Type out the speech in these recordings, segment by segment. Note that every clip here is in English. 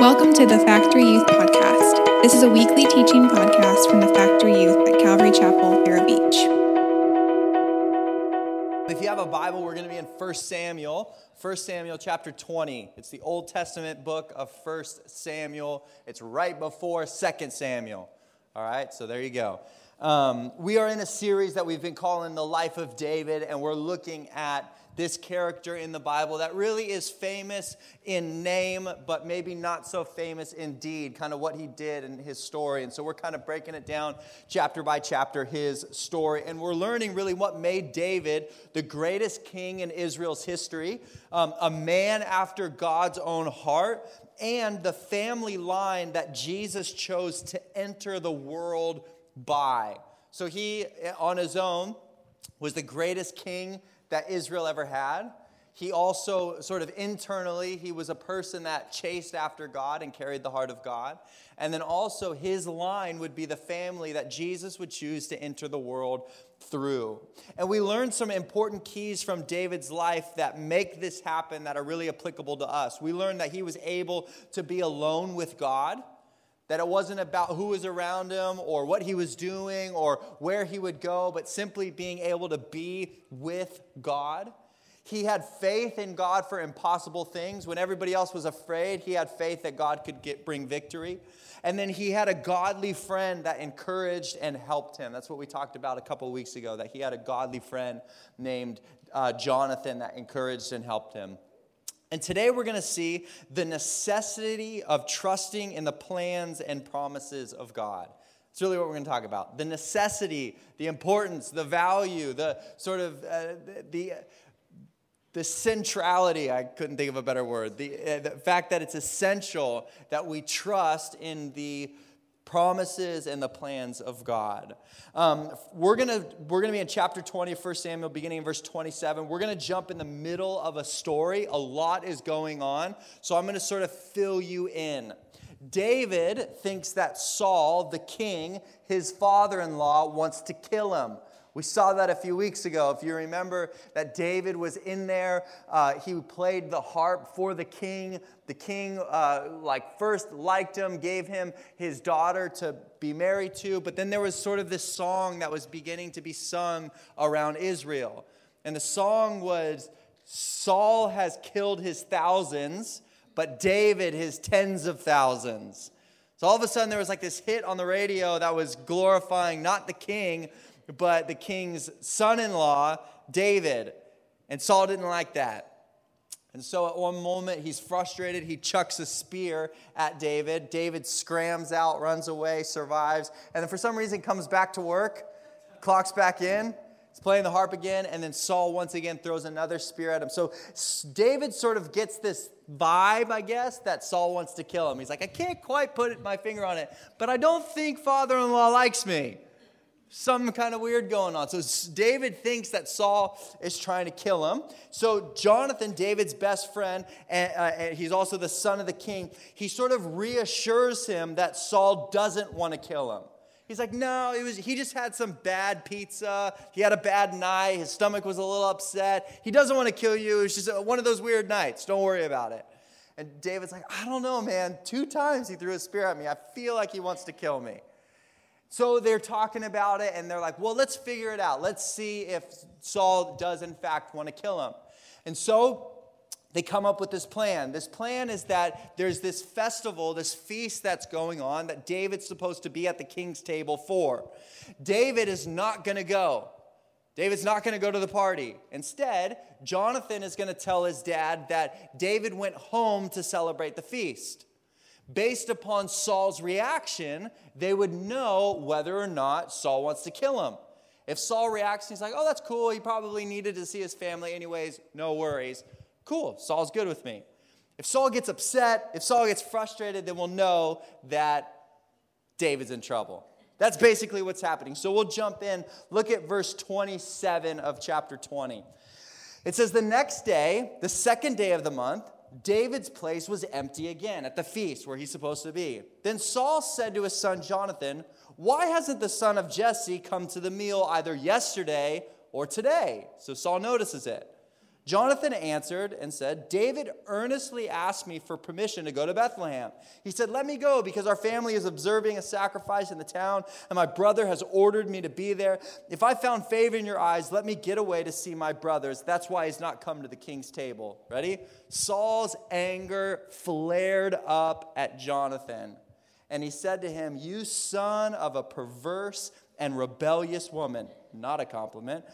Welcome to the Factory Youth Podcast. This is a weekly teaching podcast from the Factory Youth at Calvary Chapel, Vero Beach. If you have a Bible, we're going to be in 1 Samuel, 1 Samuel chapter 20. It's the Old Testament book of 1 Samuel. It's right before 2 Samuel. All right, so there you go. Um, we are in a series that we've been calling The Life of David, and we're looking at this character in the Bible that really is famous in name, but maybe not so famous in deed, kind of what he did in his story. And so we're kind of breaking it down chapter by chapter, his story. And we're learning really what made David the greatest king in Israel's history, um, a man after God's own heart, and the family line that Jesus chose to enter the world by. So he, on his own, was the greatest king that Israel ever had. He also, sort of internally, he was a person that chased after God and carried the heart of God. And then also, his line would be the family that Jesus would choose to enter the world through. And we learned some important keys from David's life that make this happen that are really applicable to us. We learned that he was able to be alone with God that it wasn't about who was around him or what he was doing or where he would go, but simply being able to be with God. He had faith in God for impossible things. When everybody else was afraid, he had faith that God could get, bring victory. And then he had a godly friend that encouraged and helped him. That's what we talked about a couple weeks ago, that he had a godly friend named uh, Jonathan that encouraged and helped him. And today we're going to see the necessity of trusting in the plans and promises of God. It's really what we're going to talk about. The necessity, the importance, the value, the sort of uh, the the centrality, I couldn't think of a better word, the, uh, the fact that it's essential that we trust in the promises and the plans of God. Um, we're going we're gonna be in chapter 20 of 1 Samuel, beginning in verse 27. We're going to jump in the middle of a story. A lot is going on. So I'm going to sort of fill you in. David thinks that Saul, the king, his father in law, wants to kill him. We saw that a few weeks ago. If you remember that David was in there, uh, he played the harp for the king. The king, uh, like, first liked him, gave him his daughter to be married to, but then there was sort of this song that was beginning to be sung around Israel. And the song was Saul has killed his thousands, but David his tens of thousands. So all of a sudden, there was like this hit on the radio that was glorifying not the king, but the king's son in law, David. And Saul didn't like that. And so at one moment, he's frustrated. He chucks a spear at David. David scrams out, runs away, survives. And then for some reason, comes back to work, clocks back in. He's playing the harp again. And then Saul once again throws another spear at him. So David sort of gets this vibe, I guess, that Saul wants to kill him. He's like, I can't quite put my finger on it, but I don't think father in law likes me some kind of weird going on. So David thinks that Saul is trying to kill him. So Jonathan, David's best friend, and, uh, and, he's also the son of the king, he sort of reassures him that Saul doesn't want to kill him. He's like, no, it was, he just had some bad pizza. He had a bad night. His stomach was a little upset. He doesn't want to kill you. It's just one of those weird nights. Don't worry about it. And David's like, I don't know, man. Two times he threw a spear at me. I feel like he wants to kill me. So they're talking about it and they're like, well, let's figure it out. Let's see if Saul does, in fact, want to kill him. And so they come up with this plan. This plan is that there's this festival, this feast that's going on that David's supposed to be at the king's table for. David is not going to go. David's not going to go to the party. Instead, Jonathan is going to tell his dad that David went home to celebrate the feast based upon Saul's reaction, they would know whether or not Saul wants to kill him. If Saul reacts he's like, oh, that's cool, he probably needed to see his family anyways, no worries. Cool, Saul's good with me. If Saul gets upset, if Saul gets frustrated, then we'll know that David's in trouble. That's basically what's happening. So we'll jump in. Look at verse 27 of chapter 20. It says, The next day, the second day of the month, David's place was empty again at the feast where he's supposed to be. Then Saul said to his son Jonathan, Why hasn't the son of Jesse come to the meal either yesterday or today? So Saul notices it. Jonathan answered and said, David earnestly asked me for permission to go to Bethlehem. He said, Let me go because our family is observing a sacrifice in the town, and my brother has ordered me to be there. If I found favor in your eyes, let me get away to see my brothers. That's why he's not come to the king's table. Ready? Saul's anger flared up at Jonathan, and he said to him, You son of a perverse and rebellious woman. Not a compliment.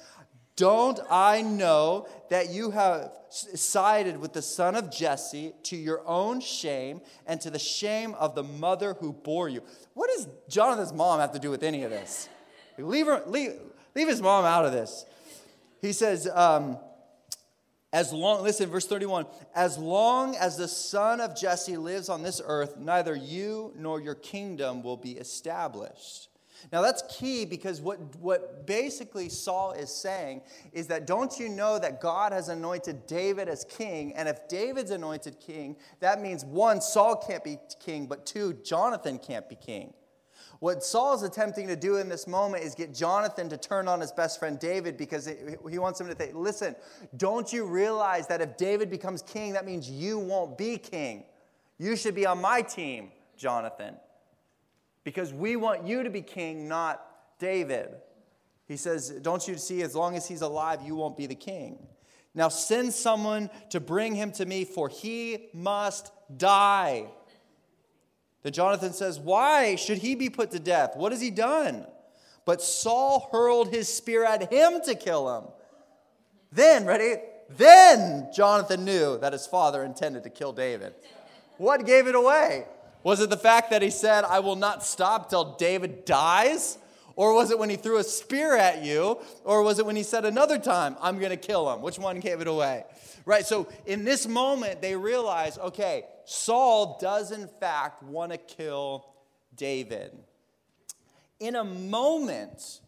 Don't I know that you have sided with the son of Jesse to your own shame and to the shame of the mother who bore you? What does Jonathan's mom have to do with any of this? Leave, her, leave, leave his mom out of this. He says, um, as long, listen, verse 31 as long as the son of Jesse lives on this earth, neither you nor your kingdom will be established. Now that's key because what, what basically Saul is saying is that don't you know that God has anointed David as king? And if David's anointed king, that means one, Saul can't be king, but two, Jonathan can't be king. What Saul is attempting to do in this moment is get Jonathan to turn on his best friend David because he wants him to think, listen, don't you realize that if David becomes king, that means you won't be king? You should be on my team, Jonathan because we want you to be king, not David. He says, Don't you see, as long as he's alive, you won't be the king. Now send someone to bring him to me, for he must die. Then Jonathan says, Why should he be put to death? What has he done? But Saul hurled his spear at him to kill him. Then, ready? Then Jonathan knew that his father intended to kill David. What gave it away? Was it the fact that he said, I will not stop till David dies? Or was it when he threw a spear at you? Or was it when he said another time, I'm going to kill him? Which one gave it away? Right, so in this moment, they realize okay, Saul does in fact want to kill David. In a moment,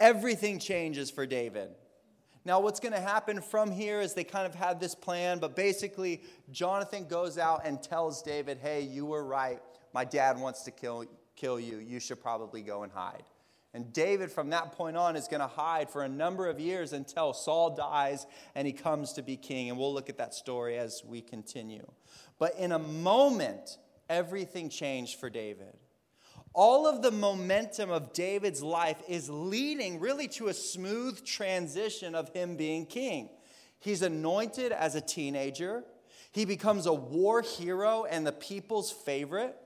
everything changes for David. Now, what's going to happen from here is they kind of had this plan, but basically, Jonathan goes out and tells David, Hey, you were right. My dad wants to kill, kill you. You should probably go and hide. And David, from that point on, is going to hide for a number of years until Saul dies and he comes to be king. And we'll look at that story as we continue. But in a moment, everything changed for David all of the momentum of David's life is leading really to a smooth transition of him being king. He's anointed as a teenager, he becomes a war hero and the people's favorite.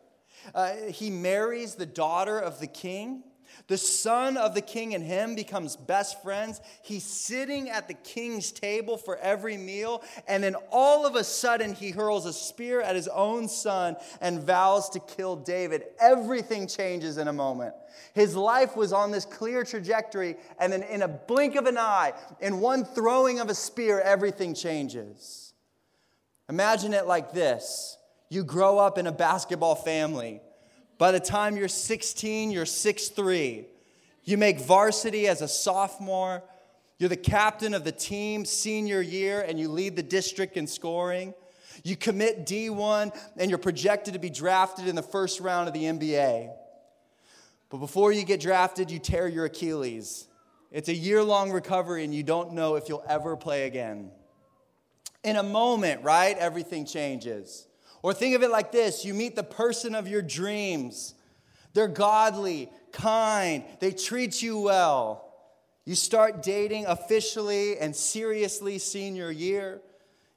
Uh, he marries the daughter of the king. The son of the king and him becomes best friends. He's sitting at the king's table for every meal, and then all of a sudden he hurls a spear at his own son and vows to kill David. Everything changes in a moment. His life was on this clear trajectory, and then in a blink of an eye, in one throwing of a spear, everything changes. Imagine it like this you grow up in a basketball family. By the time you're 16, you're 6'3. You make varsity as a sophomore. You're the captain of the team senior year and you lead the district in scoring. You commit D1 and you're projected to be drafted in the first round of the NBA. But before you get drafted, you tear your Achilles. It's a year long recovery and you don't know if you'll ever play again. In a moment, right, everything changes. Or think of it like this you meet the person of your dreams. They're godly, kind, they treat you well. You start dating officially and seriously senior year.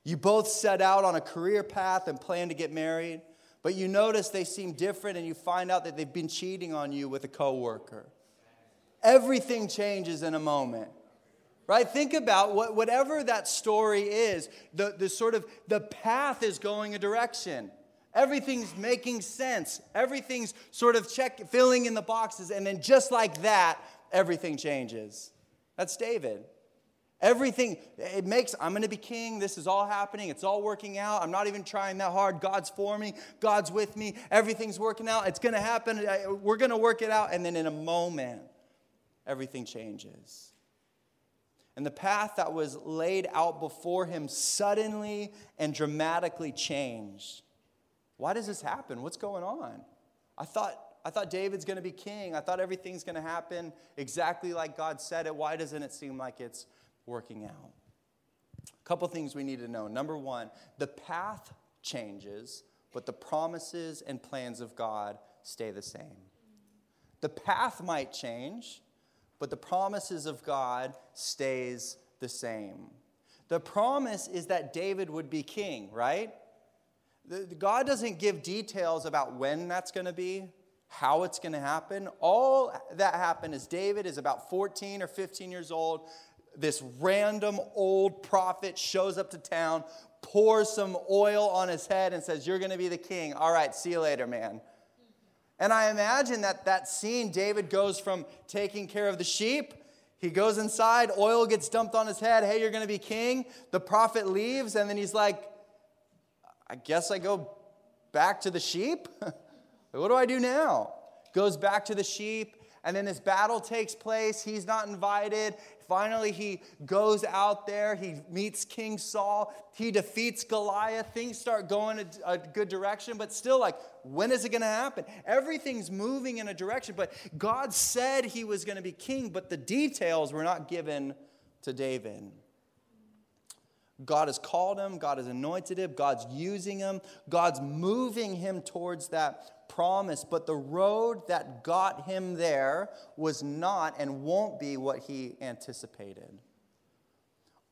You both set out on a career path and plan to get married, but you notice they seem different and you find out that they've been cheating on you with a coworker. Everything changes in a moment right? Think about what, whatever that story is the, the sort of the path is going a direction. Everything's making sense. Everything's sort of check filling in the boxes. And then just like that everything changes. That's david. Everything it makes i'm going to be king. This is all happening. It's all working out. I'm not even trying that hard. God's for me. God's with me. Everything's working out. It's going to happen we're going to work it out. And then in a moment everything changes and the path that was laid out before him suddenly and dramatically changed. Why does this happen? What's going on? I thought, I thought David's going to be king. I thought everything's going to happen exactly like God said it. Why doesn't it seem like it's working out? A couple things we need to know. Number one, the path changes, but the promises and plans of God stay the same. The path might change, but the promises of God stays the same. The promise is that David would be king, right? God doesn't give details about when that's going to be, how it's going to happen. All that happened is David is about 14 or 15 years old. This random old prophet shows up to town, pours some oil on his head, and says, You're going to be the king. All right, see you later, man. And I imagine that that scene, David goes from taking care of the sheep. He goes inside, oil gets dumped on his head. Hey, you're going to be king. The prophet leaves, and then he's like, I guess I go back to the sheep. what do I do now? Goes back to the sheep, and then this battle takes place. He's not invited. Finally, he goes out there. He meets King Saul. He defeats Goliath. Things start going a, a good direction, but still, like, when is it going to happen? Everything's moving in a direction, but God said he was going to be king, but the details were not given to David. God has called him, God has anointed him, God's using him, God's moving him towards that promise. But the road that got him there was not and won't be what he anticipated.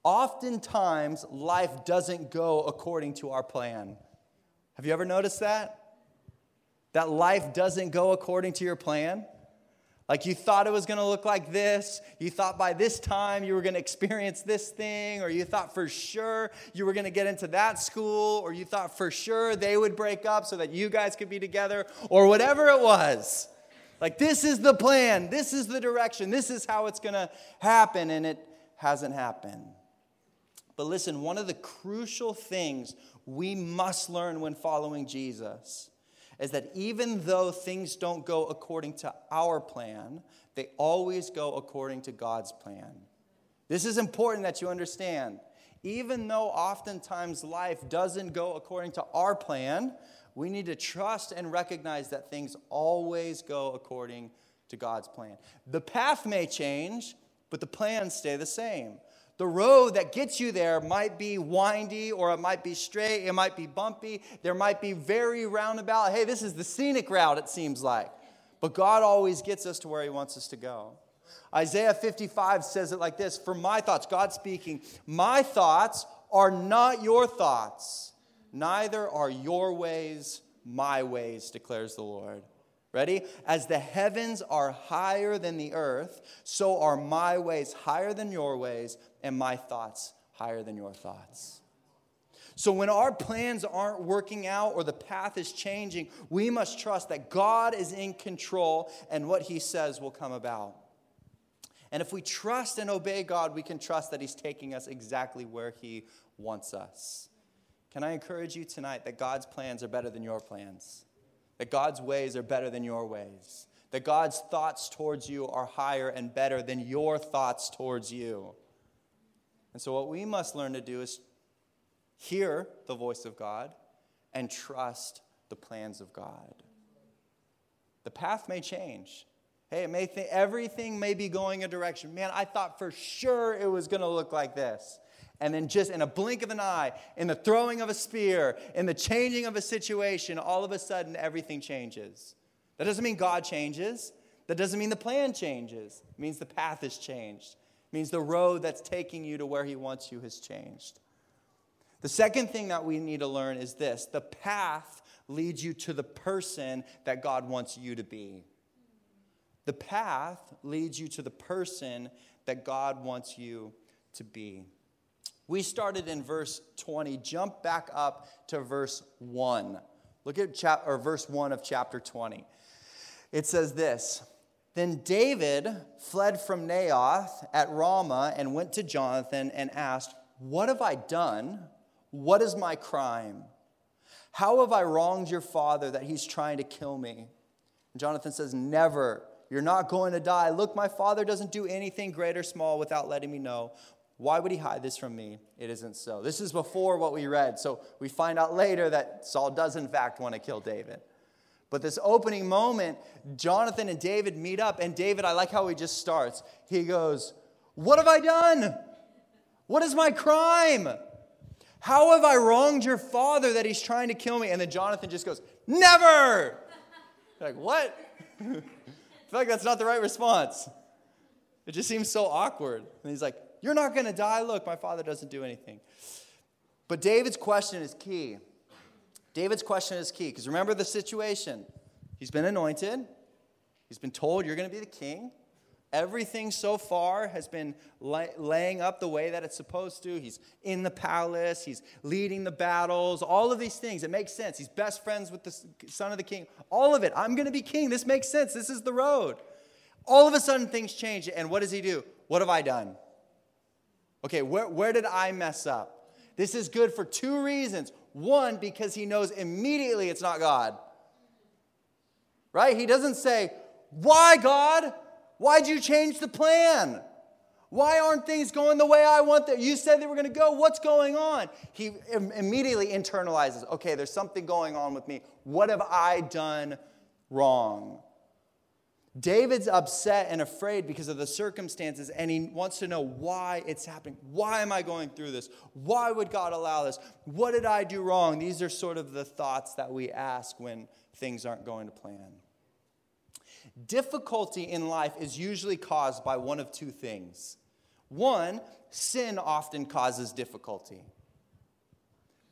Oftentimes, life doesn't go according to our plan. Have you ever noticed that? That life doesn't go according to your plan? Like you thought it was going to look like this. You thought by this time you were going to experience this thing, or you thought for sure you were going to get into that school, or you thought for sure they would break up so that you guys could be together, or whatever it was. Like, this is the plan, this is the direction, this is how it's going to happen, and it hasn't happened. But listen, one of the crucial things we must learn when following Jesus is that even though things don't go according to our plan, they always go according to God's plan. This is important that you understand. Even though oftentimes life doesn't go according to our plan, we need to trust and recognize that things always go according to God's plan. The path may change, but the plans stay the same. The road that gets you there might be windy or it might be straight, it might be bumpy, there might be very roundabout. Hey, this is the scenic route, it seems like. But God always gets us to where He wants us to go. Isaiah 55 says it like this For my thoughts, God speaking, my thoughts are not your thoughts, neither are your ways my ways, declares the Lord. Ready? As the heavens are higher than the earth, so are my ways higher than your ways, and my thoughts higher than your thoughts. So, when our plans aren't working out or the path is changing, we must trust that God is in control and what He says will come about. And if we trust and obey God, we can trust that He's taking us exactly where He wants us. Can I encourage you tonight that God's plans are better than your plans? That God's ways are better than your ways, that God's thoughts towards you are higher and better than your thoughts towards you. And so, what we must learn to do is hear the voice of God and trust the plans of God. The path may change. Hey, it may th- everything may be going a direction. Man, I thought for sure it was going to look like this. And then, just in a blink of an eye, in the throwing of a spear, in the changing of a situation, all of a sudden everything changes. That doesn't mean God changes. That doesn't mean the plan changes. It means the path has changed. It means the road that's taking you to where He wants you has changed. The second thing that we need to learn is this the path leads you to the person that God wants you to be. The path leads you to the person that God wants you to be. We started in verse 20. Jump back up to verse 1. Look at chap- or verse 1 of chapter 20. It says this Then David fled from Naioth at Ramah and went to Jonathan and asked, What have I done? What is my crime? How have I wronged your father that he's trying to kill me? And Jonathan says, Never. You're not going to die. Look, my father doesn't do anything great or small without letting me know. Why would he hide this from me? It isn't so. This is before what we read. So we find out later that Saul does, in fact, want to kill David. But this opening moment, Jonathan and David meet up, and David, I like how he just starts. He goes, What have I done? What is my crime? How have I wronged your father that he's trying to kill me? And then Jonathan just goes, Never! like, what? I feel like that's not the right response. It just seems so awkward. And he's like, You're not going to die. Look, my father doesn't do anything. But David's question is key. David's question is key because remember the situation. He's been anointed, he's been told, You're going to be the king. Everything so far has been laying up the way that it's supposed to. He's in the palace, he's leading the battles, all of these things. It makes sense. He's best friends with the son of the king. All of it. I'm going to be king. This makes sense. This is the road. All of a sudden, things change. And what does he do? What have I done? Okay, where, where did I mess up? This is good for two reasons. One, because he knows immediately it's not God. Right? He doesn't say, Why, God? Why'd you change the plan? Why aren't things going the way I want them? You said they were going to go. What's going on? He Im- immediately internalizes okay, there's something going on with me. What have I done wrong? David's upset and afraid because of the circumstances, and he wants to know why it's happening. Why am I going through this? Why would God allow this? What did I do wrong? These are sort of the thoughts that we ask when things aren't going to plan. Difficulty in life is usually caused by one of two things. One, sin often causes difficulty.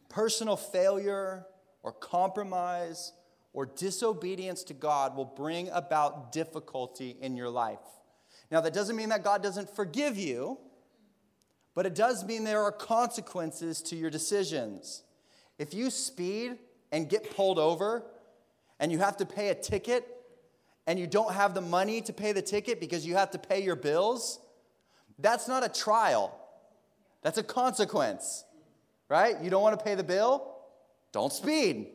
Personal failure or compromise or disobedience to God will bring about difficulty in your life. Now, that doesn't mean that God doesn't forgive you, but it does mean there are consequences to your decisions. If you speed and get pulled over and you have to pay a ticket and you don't have the money to pay the ticket because you have to pay your bills, that's not a trial. That's a consequence, right? You don't want to pay the bill? Don't speed.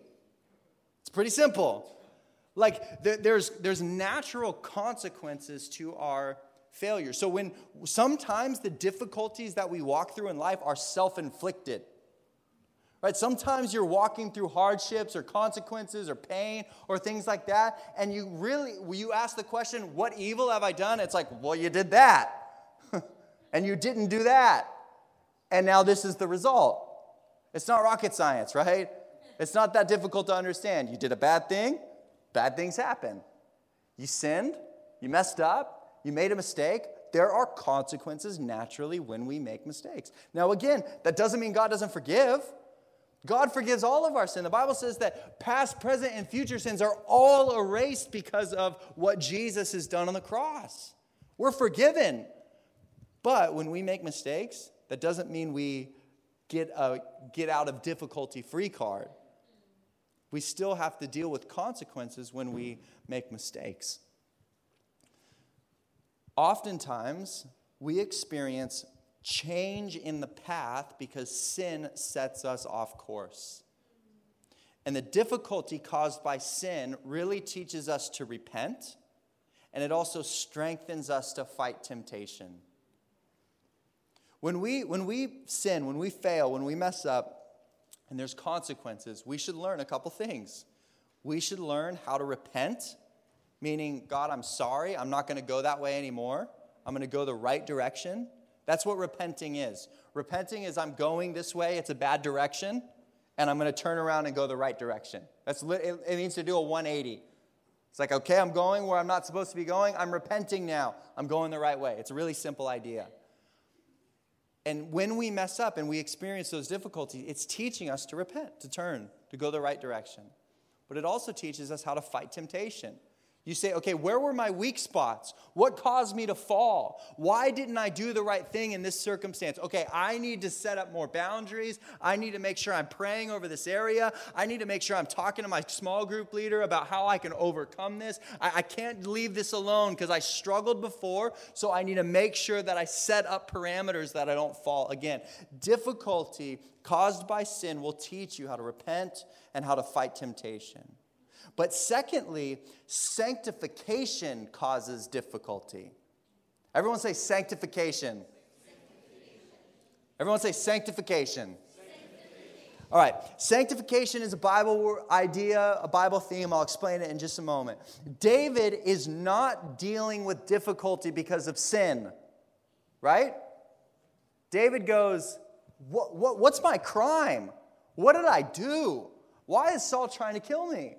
It's pretty simple. Like, there's, there's natural consequences to our failure. So, when sometimes the difficulties that we walk through in life are self inflicted, Right? Sometimes you're walking through hardships or consequences or pain or things like that, and you really you ask the question, "What evil have I done?" It's like, "Well, you did that." and you didn't do that. And now this is the result. It's not rocket science, right? It's not that difficult to understand. You did a bad thing, bad things happen. You sinned, you messed up, you made a mistake. There are consequences naturally when we make mistakes. Now, again, that doesn't mean God doesn't forgive. God forgives all of our sin. The Bible says that past, present, and future sins are all erased because of what Jesus has done on the cross. We're forgiven. But when we make mistakes, that doesn't mean we get a get out of difficulty free card. We still have to deal with consequences when we make mistakes. Oftentimes, we experience change in the path because sin sets us off course. And the difficulty caused by sin really teaches us to repent, and it also strengthens us to fight temptation. When we, when we sin, when we fail, when we mess up, and there's consequences, we should learn a couple things. We should learn how to repent, meaning, God, I'm sorry, I'm not going to go that way anymore. I'm going to go the right direction. That's what repenting is. Repenting is I'm going this way, it's a bad direction, and I'm going to turn around and go the right direction. That's it, it means to do a 180. It's like, okay, I'm going where I'm not supposed to be going. I'm repenting now. I'm going the right way. It's a really simple idea. And when we mess up and we experience those difficulties, it's teaching us to repent, to turn, to go the right direction. But it also teaches us how to fight temptation. You say, okay, where were my weak spots? What caused me to fall? Why didn't I do the right thing in this circumstance? Okay, I need to set up more boundaries. I need to make sure I'm praying over this area. I need to make sure I'm talking to my small group leader about how I can overcome this. I, I can't leave this alone because I struggled before, so I need to make sure that I set up parameters that I don't fall again. Difficulty caused by sin will teach you how to repent and how to fight temptation. But secondly, sanctification causes difficulty. Everyone say sanctification. sanctification. Everyone say sanctification. sanctification. All right, sanctification is a Bible idea, a Bible theme. I'll explain it in just a moment. David is not dealing with difficulty because of sin, right? David goes, what, what, What's my crime? What did I do? Why is Saul trying to kill me?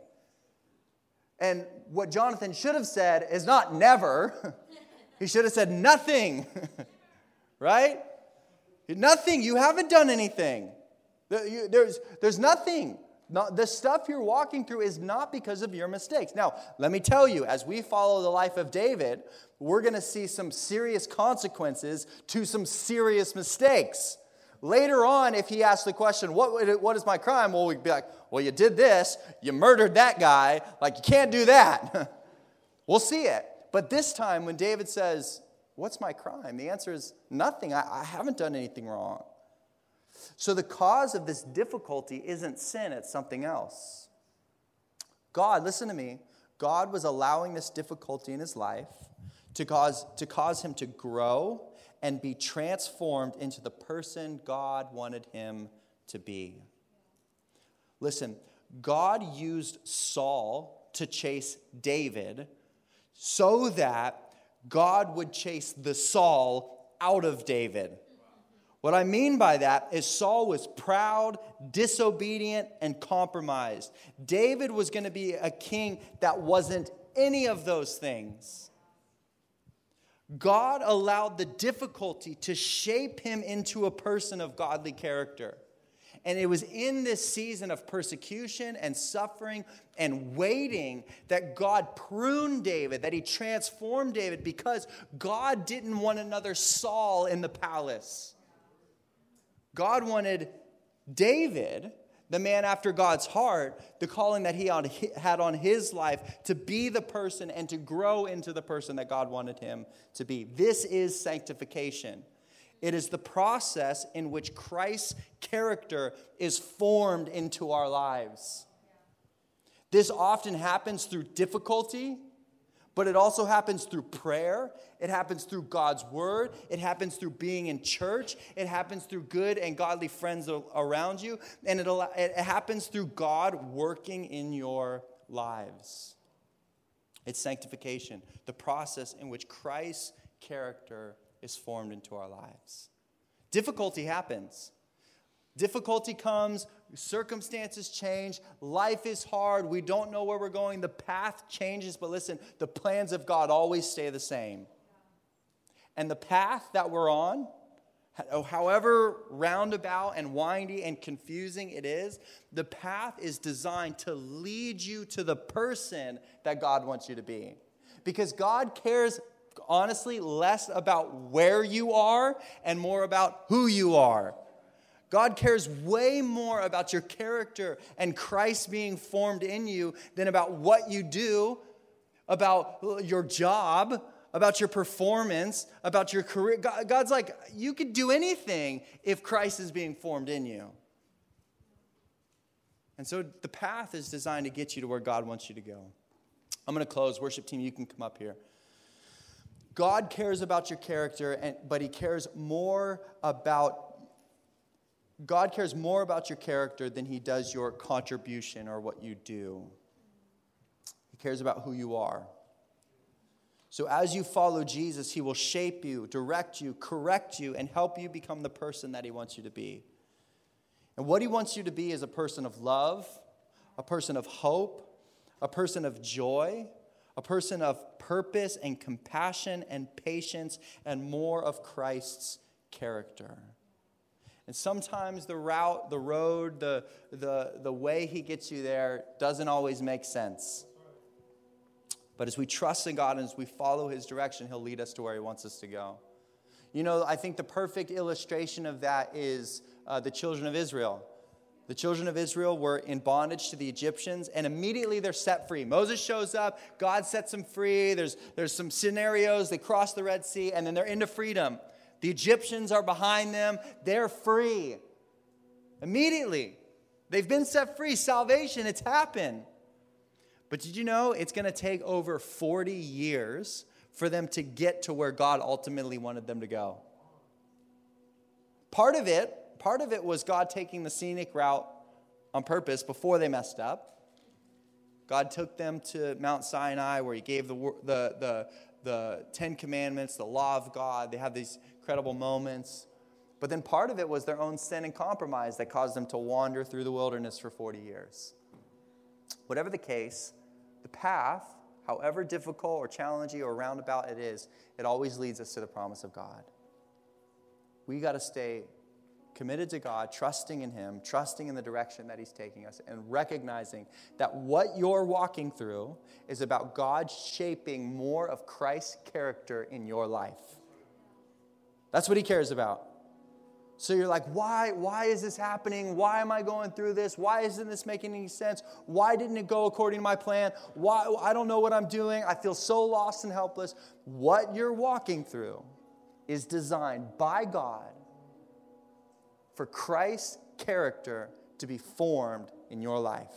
And what Jonathan should have said is not never. he should have said nothing. right? Nothing. You haven't done anything. There's, there's nothing. Not, the stuff you're walking through is not because of your mistakes. Now, let me tell you, as we follow the life of David, we're going to see some serious consequences to some serious mistakes. Later on, if he asks the question, what, what is my crime? Well, we'd be like, Well, you did this, you murdered that guy, like, you can't do that. we'll see it. But this time, when David says, What's my crime? The answer is nothing. I, I haven't done anything wrong. So the cause of this difficulty isn't sin, it's something else. God, listen to me, God was allowing this difficulty in his life to cause, to cause him to grow and be transformed into the person God wanted him to be. Listen, God used Saul to chase David so that God would chase the Saul out of David. What I mean by that is Saul was proud, disobedient, and compromised. David was going to be a king that wasn't any of those things. God allowed the difficulty to shape him into a person of godly character. And it was in this season of persecution and suffering and waiting that God pruned David, that he transformed David, because God didn't want another Saul in the palace. God wanted David the man after God's heart, the calling that he had on his life to be the person and to grow into the person that God wanted him to be. This is sanctification. It is the process in which Christ's character is formed into our lives. This often happens through difficulty, but it also happens through prayer. It happens through God's word. It happens through being in church. It happens through good and godly friends around you. And it, it happens through God working in your lives. It's sanctification, the process in which Christ's character is formed into our lives. Difficulty happens. Difficulty comes, circumstances change, life is hard, we don't know where we're going, the path changes, but listen, the plans of God always stay the same. And the path that we're on, oh, however roundabout and windy and confusing it is, the path is designed to lead you to the person that God wants you to be. Because God cares honestly less about where you are and more about who you are. God cares way more about your character and Christ being formed in you than about what you do, about your job, about your performance, about your career. God's like, you could do anything if Christ is being formed in you. And so the path is designed to get you to where God wants you to go. I'm going to close. Worship team, you can come up here. God cares about your character, and, but He cares more about God cares more about your character than he does your contribution or what you do. He cares about who you are. So, as you follow Jesus, he will shape you, direct you, correct you, and help you become the person that he wants you to be. And what he wants you to be is a person of love, a person of hope, a person of joy, a person of purpose and compassion and patience, and more of Christ's character. And sometimes the route, the road, the, the, the way He gets you there doesn't always make sense. But as we trust in God and as we follow His direction, He'll lead us to where He wants us to go. You know, I think the perfect illustration of that is uh, the children of Israel. The children of Israel were in bondage to the Egyptians, and immediately they're set free. Moses shows up, God sets them free. There's, there's some scenarios, they cross the Red Sea, and then they're into freedom. The Egyptians are behind them. They're free. Immediately, they've been set free. Salvation, it's happened. But did you know it's going to take over 40 years for them to get to where God ultimately wanted them to go? Part of it, part of it was God taking the scenic route on purpose before they messed up. God took them to Mount Sinai where he gave the, the, the, the Ten Commandments, the law of God. They have these incredible moments. But then part of it was their own sin and compromise that caused them to wander through the wilderness for 40 years. Whatever the case, the path, however difficult or challenging or roundabout it is, it always leads us to the promise of God. We got to stay committed to God, trusting in Him, trusting in the direction that He's taking us, and recognizing that what you're walking through is about God shaping more of Christ's character in your life. That's what He cares about. So you're like, why, why is this happening? Why am I going through this? Why isn't this making any sense? Why didn't it go according to my plan? Why I don't know what I'm doing. I feel so lost and helpless. What you're walking through is designed by God for Christ's character to be formed in your life.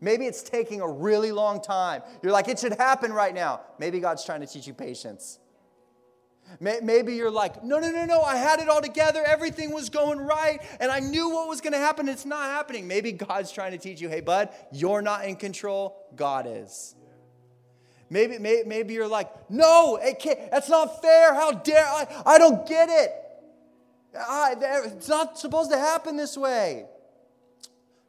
Maybe it's taking a really long time. You're like, it should happen right now. Maybe God's trying to teach you patience. Maybe you're like, no, no, no, no, I had it all together. Everything was going right, and I knew what was going to happen. It's not happening. Maybe God's trying to teach you, hey, bud, you're not in control, God is. Maybe, maybe, you're like, no, it can't, that's not fair. How dare I? I don't get it. I, it's not supposed to happen this way.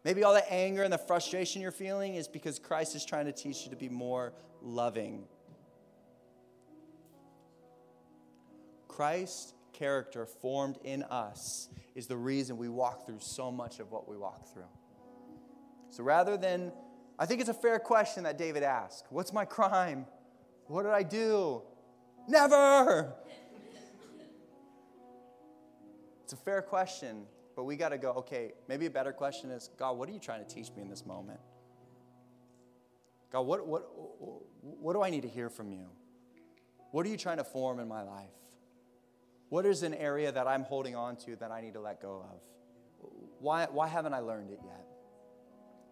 Maybe all the anger and the frustration you're feeling is because Christ is trying to teach you to be more loving Christ's character formed in us is the reason we walk through so much of what we walk through. So rather than, I think it's a fair question that David asked What's my crime? What did I do? Never! It's a fair question, but we got to go, okay, maybe a better question is God, what are you trying to teach me in this moment? God, what, what, what do I need to hear from you? What are you trying to form in my life? What is an area that I'm holding on to that I need to let go of? Why, why haven't I learned it yet?